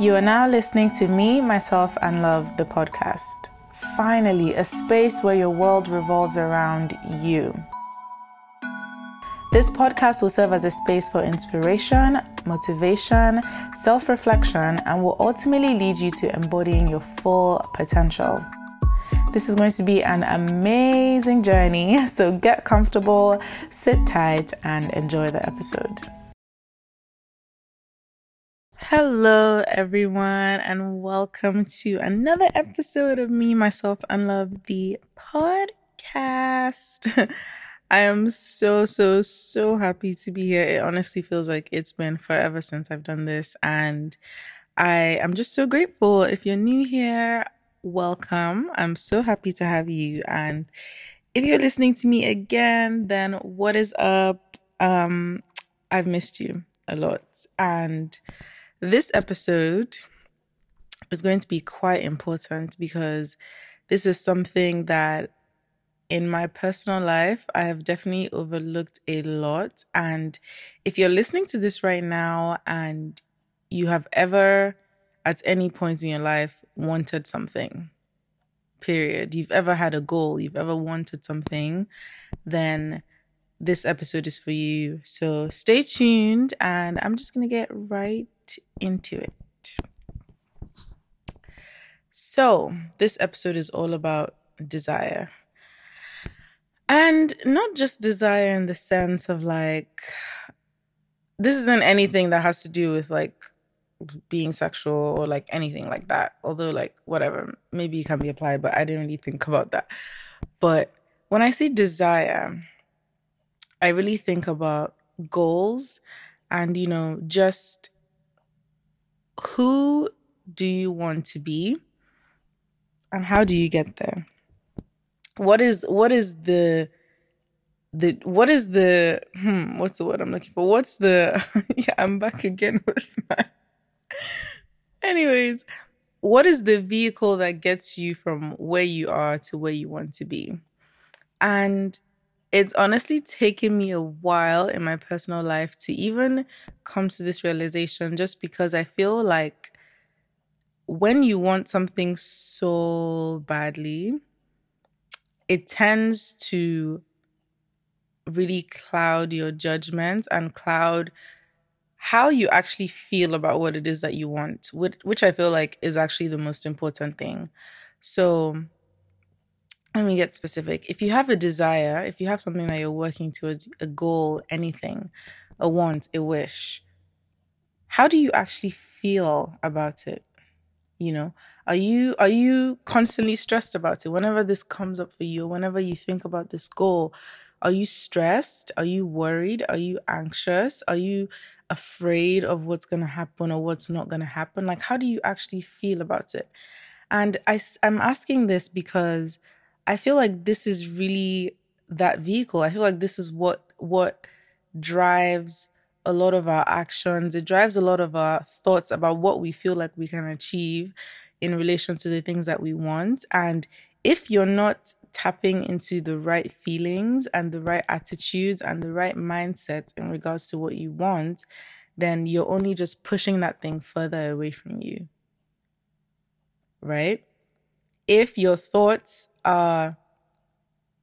You are now listening to Me, Myself, and Love, the podcast. Finally, a space where your world revolves around you. This podcast will serve as a space for inspiration, motivation, self reflection, and will ultimately lead you to embodying your full potential. This is going to be an amazing journey, so get comfortable, sit tight, and enjoy the episode. Hello, everyone, and welcome to another episode of Me, Myself, and Love, the podcast. I am so, so, so happy to be here. It honestly feels like it's been forever since I've done this, and I am just so grateful. If you're new here, welcome. I'm so happy to have you. And if you're listening to me again, then what is up? Um, I've missed you a lot. And this episode is going to be quite important because this is something that in my personal life I have definitely overlooked a lot. And if you're listening to this right now and you have ever at any point in your life wanted something, period, you've ever had a goal, you've ever wanted something, then this episode is for you. So stay tuned and I'm just going to get right into it. So, this episode is all about desire. And not just desire in the sense of like, this isn't anything that has to do with like being sexual or like anything like that. Although, like, whatever, maybe it can be applied, but I didn't really think about that. But when I say desire, I really think about goals and, you know, just who do you want to be? And how do you get there? What is what is the the what is the hmm what's the word i'm looking for? What's the yeah i'm back again with my anyways what is the vehicle that gets you from where you are to where you want to be? And it's honestly taken me a while in my personal life to even come to this realization just because I feel like when you want something so badly, it tends to really cloud your judgment and cloud how you actually feel about what it is that you want, which I feel like is actually the most important thing. So, let me get specific. If you have a desire, if you have something that you're working towards, a goal, anything, a want, a wish, how do you actually feel about it? You know, are you are you constantly stressed about it? Whenever this comes up for you, whenever you think about this goal, are you stressed? Are you worried? Are you anxious? Are you afraid of what's going to happen or what's not going to happen? Like, how do you actually feel about it? And I, I'm asking this because I feel like this is really that vehicle. I feel like this is what what drives a lot of our actions. It drives a lot of our thoughts about what we feel like we can achieve in relation to the things that we want. And if you're not tapping into the right feelings and the right attitudes and the right mindset in regards to what you want, then you're only just pushing that thing further away from you. Right? If your thoughts are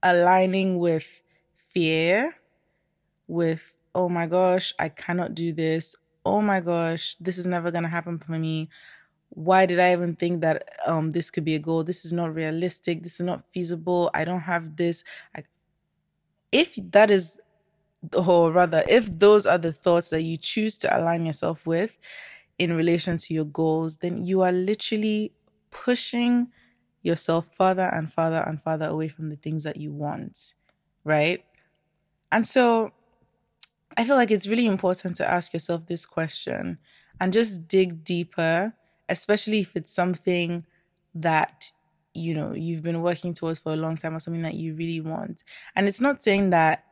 aligning with fear, with, oh my gosh, I cannot do this. Oh my gosh, this is never going to happen for me. Why did I even think that um, this could be a goal? This is not realistic. This is not feasible. I don't have this. I, if that is, or rather, if those are the thoughts that you choose to align yourself with in relation to your goals, then you are literally pushing yourself further and further and further away from the things that you want, right? And so I feel like it's really important to ask yourself this question and just dig deeper, especially if it's something that you know you've been working towards for a long time or something that you really want. And it's not saying that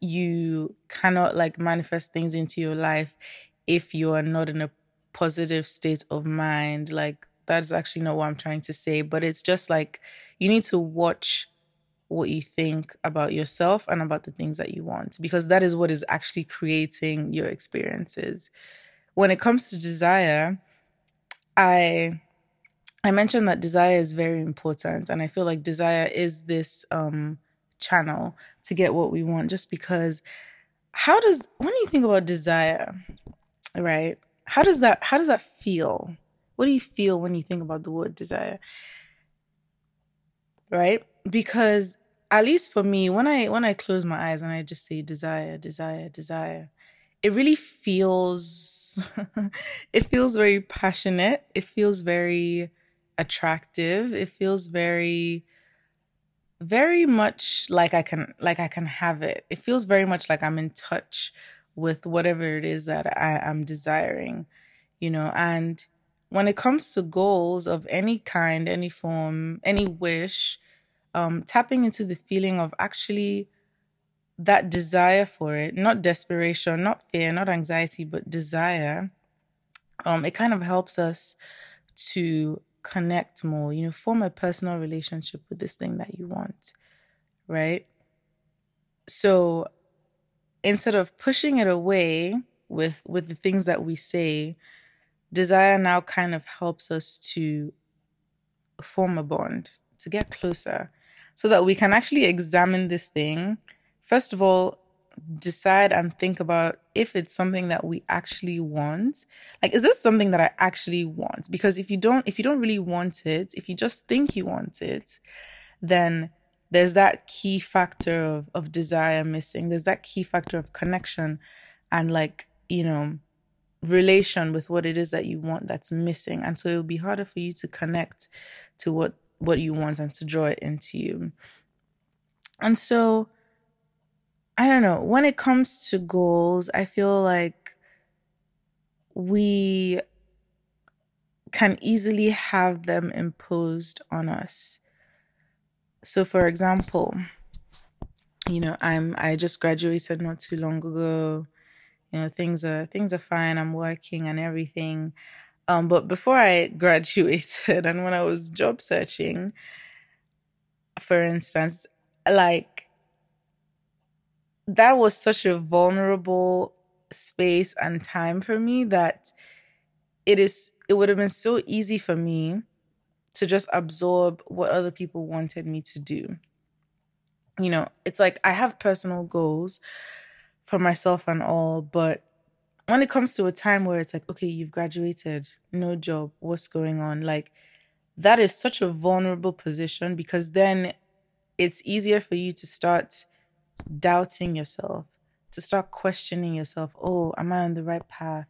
you cannot like manifest things into your life if you are not in a positive state of mind like that's actually not what I'm trying to say, but it's just like you need to watch what you think about yourself and about the things that you want because that is what is actually creating your experiences. When it comes to desire, I I mentioned that desire is very important, and I feel like desire is this um, channel to get what we want. Just because, how does when you think about desire, right? How does that how does that feel? What do you feel when you think about the word desire? Right? Because at least for me, when I when I close my eyes and I just say desire, desire, desire, it really feels it feels very passionate. It feels very attractive. It feels very very much like I can like I can have it. It feels very much like I'm in touch with whatever it is that I am desiring, you know, and when it comes to goals of any kind, any form, any wish, um, tapping into the feeling of actually that desire for it, not desperation, not fear, not anxiety, but desire, um, it kind of helps us to connect more, you know, form a personal relationship with this thing that you want, right? So instead of pushing it away with with the things that we say, desire now kind of helps us to form a bond, to get closer, so that we can actually examine this thing. First of all, decide and think about if it's something that we actually want. Like, is this something that I actually want? Because if you don't, if you don't really want it, if you just think you want it, then there's that key factor of, of desire missing. There's that key factor of connection and like, you know, relation with what it is that you want that's missing. And so it'll be harder for you to connect to what, what you want and to draw it into you. And so I don't know. When it comes to goals, I feel like we can easily have them imposed on us. So, for example, you know, I'm I just graduated not too long ago. You know, things are things are fine. I'm working and everything. Um, but before I graduated and when I was job searching, for instance, like that was such a vulnerable space and time for me that it is it would have been so easy for me to just absorb what other people wanted me to do. You know, it's like I have personal goals for myself and all, but when it comes to a time where it's like, okay, you've graduated, no job, what's going on? Like, that is such a vulnerable position because then it's easier for you to start doubting yourself, to start questioning yourself. Oh, am I on the right path?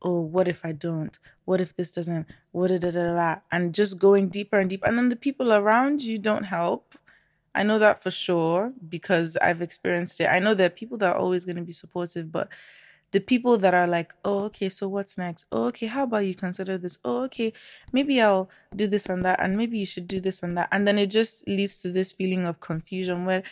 Oh, what if I don't? What if this doesn't? What da da da da? And just going deeper and deeper. And then the people around you don't help. I know that for sure because I've experienced it. I know there are people that are always going to be supportive, but the people that are like, oh, okay, so what's next? Oh, okay, how about you consider this? Oh, okay, maybe I'll do this and that, and maybe you should do this and that. And then it just leads to this feeling of confusion where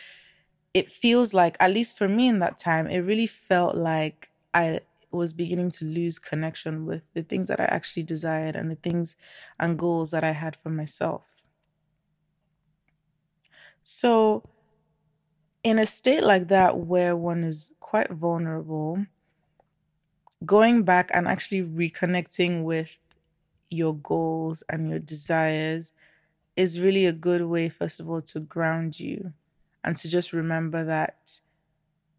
it feels like, at least for me in that time, it really felt like I was beginning to lose connection with the things that I actually desired and the things and goals that I had for myself. So, in a state like that where one is quite vulnerable, going back and actually reconnecting with your goals and your desires is really a good way, first of all, to ground you and to just remember that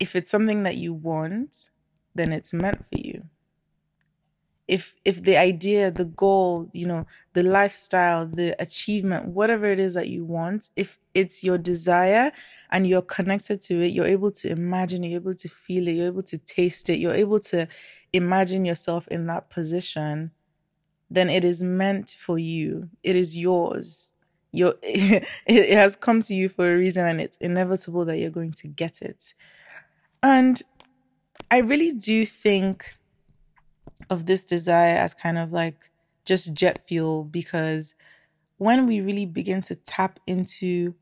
if it's something that you want, then it's meant for you. If if the idea, the goal, you know, the lifestyle, the achievement, whatever it is that you want, if it's your desire and you're connected to it, you're able to imagine, you're able to feel it, you're able to taste it, you're able to imagine yourself in that position, then it is meant for you. It is yours you're it has come to you for a reason and it's inevitable that you're going to get it and i really do think of this desire as kind of like just jet fuel because when we really begin to tap into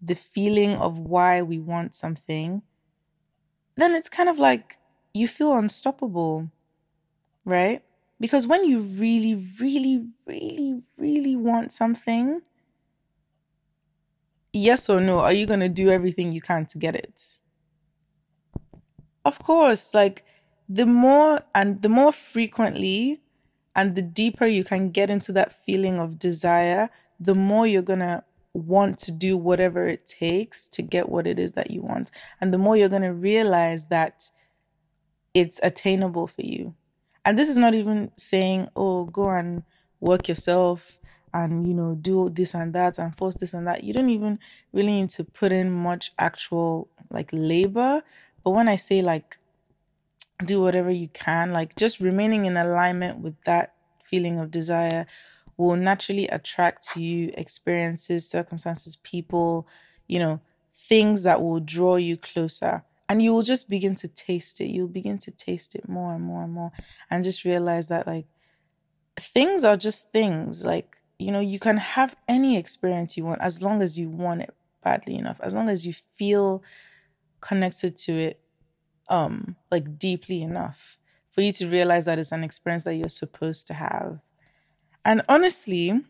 the feeling of why we want something then it's kind of like you feel unstoppable right because when you really, really, really, really want something, yes or no, are you going to do everything you can to get it? Of course, like the more and the more frequently And the deeper you can get into that feeling of desire, the more you're going to want to do whatever it takes to get what it is that you want. And the more you're going to realize that it's attainable for you. And this is not even saying, oh, go and work yourself and, you know, do this and that and force this and that. You don't even really need to put in much actual like labor. But when I say like do whatever you can, like just remaining in alignment with that feeling of desire will naturally attract to you experiences, circumstances, people, you know, things that will draw you closer. And you will just begin to taste it. You'll begin to taste it more and more and more and just realize that, like, things are just things. Like, you know, you can have any experience you want as long as you want it badly enough, as long as you feel connected to it, um, like deeply enough for you to realize that it's an experience that you're supposed to have. And honestly,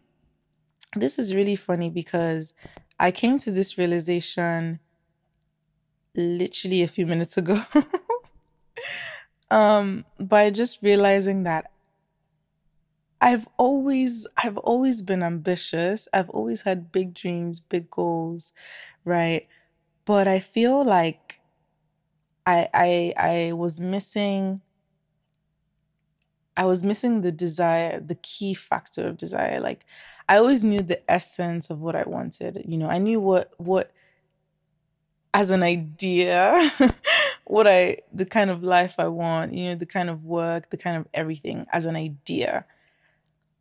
this is really funny because I came to this realization literally a few minutes ago. um, by just realizing that I've always I've always been ambitious. I've always had big dreams, big goals, right? But I feel like I I I was missing I was missing the desire, the key factor of desire. Like I always knew the essence of what I wanted. You know, I knew what what as an idea, what I the kind of life I want, you know, the kind of work, the kind of everything as an idea.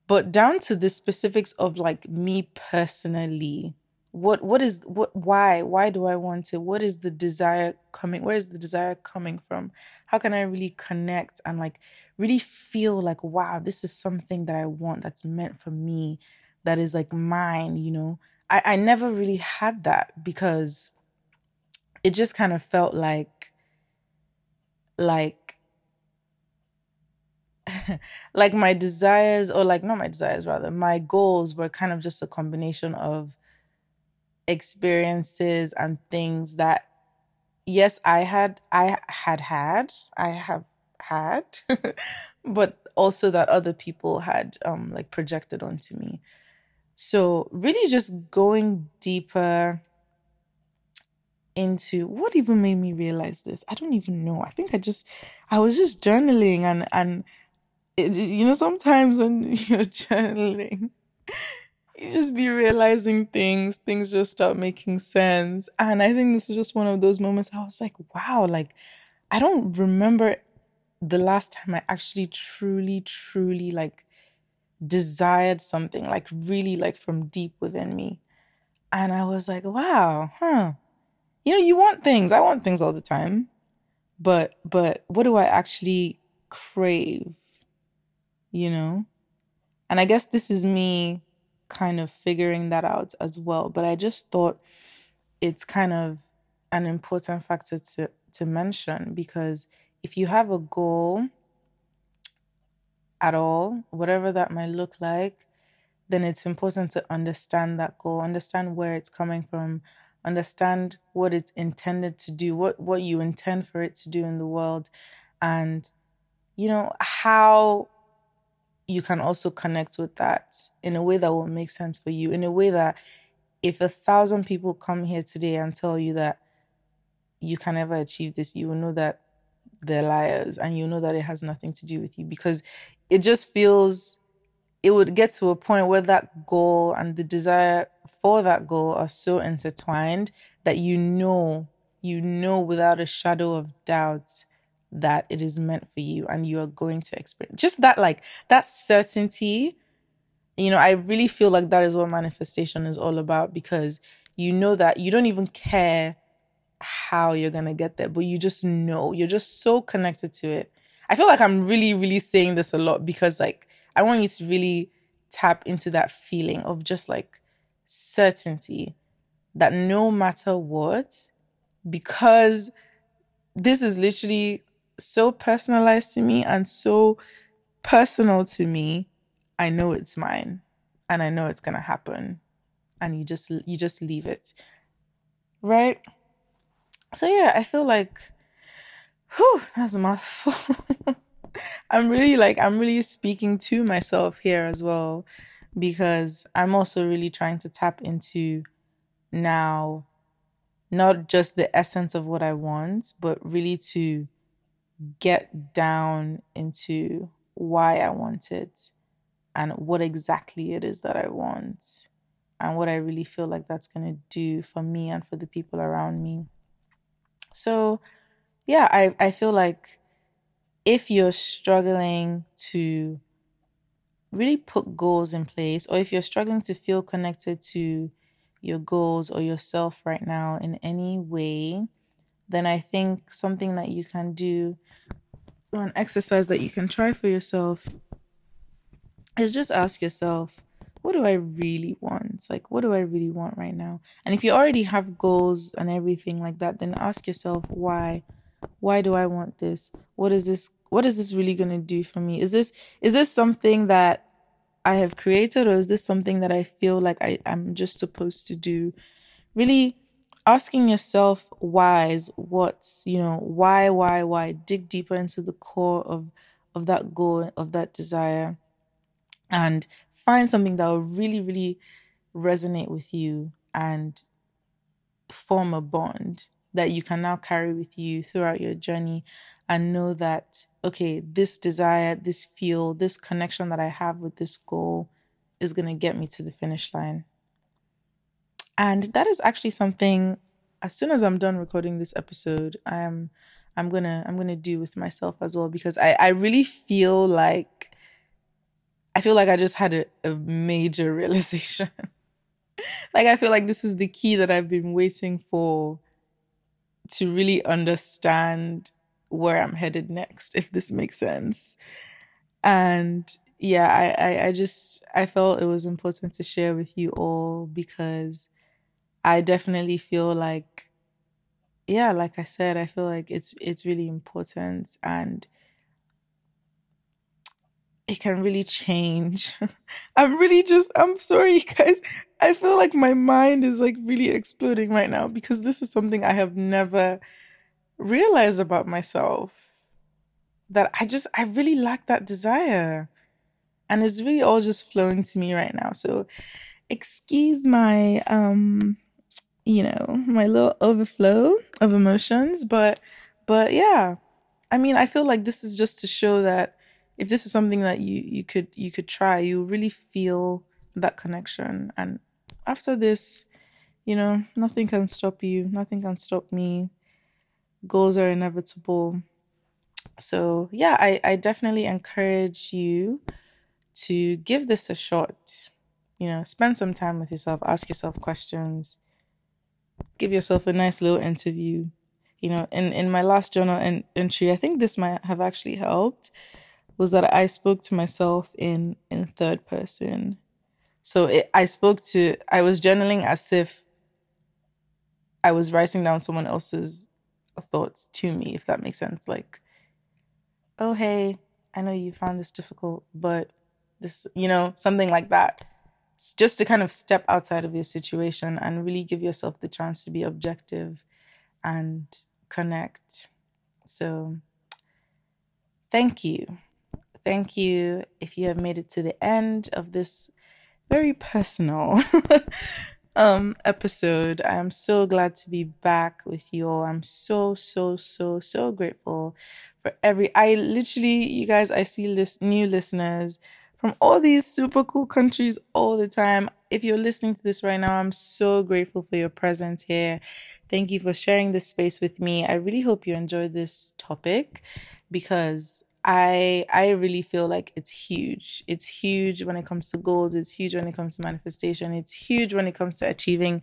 But down to the specifics of like me personally, what what is what why why do i want it? What is the desire coming where is the desire coming from? How can i really connect and like really feel like wow this is something that i want that's meant for me that is like mine you know? I i never really had that because it just kind of felt like like like my desires or like not my desires rather my goals were kind of just a combination of experiences and things that yes i had i had had i have had but also that other people had um like projected onto me. So really just going deeper into what even made me realize this? I don't even know. I think i just i was just journaling and and it, you know sometimes when you're journaling you just be realizing things, things just start making sense. And I think this is just one of those moments I was like, wow, like I don't remember the last time I actually truly, truly like desired something, like really like from deep within me. And I was like, wow, huh. You know, you want things. I want things all the time. But but what do I actually crave? You know? And I guess this is me kind of figuring that out as well. But I just thought it's kind of an important factor to, to mention because if you have a goal at all, whatever that might look like, then it's important to understand that goal, understand where it's coming from, understand what it's intended to do, what what you intend for it to do in the world, and you know how you can also connect with that in a way that will make sense for you, in a way that if a thousand people come here today and tell you that you can never achieve this, you will know that they're liars and you know that it has nothing to do with you because it just feels it would get to a point where that goal and the desire for that goal are so intertwined that you know, you know without a shadow of doubt that it is meant for you and you are going to experience just that like that certainty you know i really feel like that is what manifestation is all about because you know that you don't even care how you're going to get there but you just know you're just so connected to it. I feel like i'm really really saying this a lot because like i want you to really tap into that feeling of just like certainty that no matter what because this is literally so personalized to me and so personal to me, I know it's mine and I know it's going to happen. And you just you just leave it. Right? So yeah, I feel like whew, that's a mouthful. I'm really like, I'm really speaking to myself here as well because I'm also really trying to tap into now not just the essence of what I want, but really to get down into why I want it and what exactly it is that I want and what I really feel like that's going to do for me and for the people around me. So, yeah, I, I feel like if you're struggling to really put goals in place, or if you're struggling to feel connected to your goals or yourself right now in any way, then I think something that you can do, or an exercise that you can try for yourself, is just ask yourself, what do I really want? Like, what do I really want right now? And if you already have goals and everything like that, then ask yourself, why? Why do I want this? What is this? What is this really going to do for me? Is this, is this something that I have created, or is this something that I feel like I, I'm just supposed to do? Really asking yourself whys, what's, you know, why, why, why, dig deeper into the core of of that goal, of that desire, and find something that will really, really resonate with you and form a bond that you can now carry with you throughout your journey and know that okay, this desire, this feel, this connection that I have with this goal is going to get me to the finish line. And that is actually something as soon as I'm done recording this episode, I'm I'm to I'm to do with myself as well because I I really feel like I feel like I just had a, a major realization. like I feel like this is the key that I've been waiting for to really understand where I'm headed next, if this makes sense. And yeah, I, I, I just I felt it was important to share with you all because I definitely feel like yeah, like I said, I feel like it's it's really important and it can really change. I'm really just I'm sorry guys. I feel like my mind is like really exploding right now because this is something I have never realized about myself that I just, I really lack that desire. And it's really all just flowing to me right now. So excuse my, um, you know, my little overflow of emotions, but, but yeah, I mean, I feel like this is just to show that if this is something that you, you could, you could try, you really feel that connection. And after this, you know, nothing can stop you. Nothing can stop me goals are inevitable. So, yeah, I, I definitely encourage you to give this a shot. You know, spend some time with yourself, ask yourself questions, give yourself a nice little interview. You know, in, in my last journal en- entry, I think this might have actually helped, was that I spoke to myself in, in third person. So it, I spoke to, I was journaling as if I was writing down someone else's thoughts to me, if that makes sense. Like, oh, hey, I know you found this difficult, but this, you know, something like that. Just to kind of step outside of your situation and really give yourself the chance to be objective and connect. So, thank you. Thank you if you have made it to the end of this very personal um episode. I am so glad to be back with you all. I'm so so so so grateful for every I literally you guys I see list new listeners from all these super cool countries all the time. If you're listening to this right now, I'm so grateful for your presence here. Thank you for sharing this space with me. I really hope you enjoy this topic because I I really feel like it's huge. It's huge when it comes to goals, it's huge when it comes to manifestation, it's huge when it comes to achieving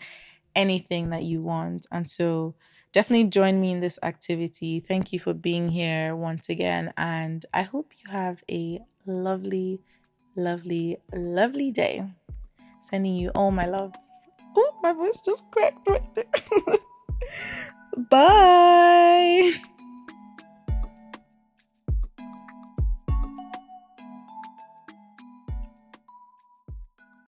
anything that you want. And so definitely join me in this activity. Thank you for being here once again and I hope you have a lovely lovely lovely day. Sending you all my love. Oh, my voice just cracked right there. Bye.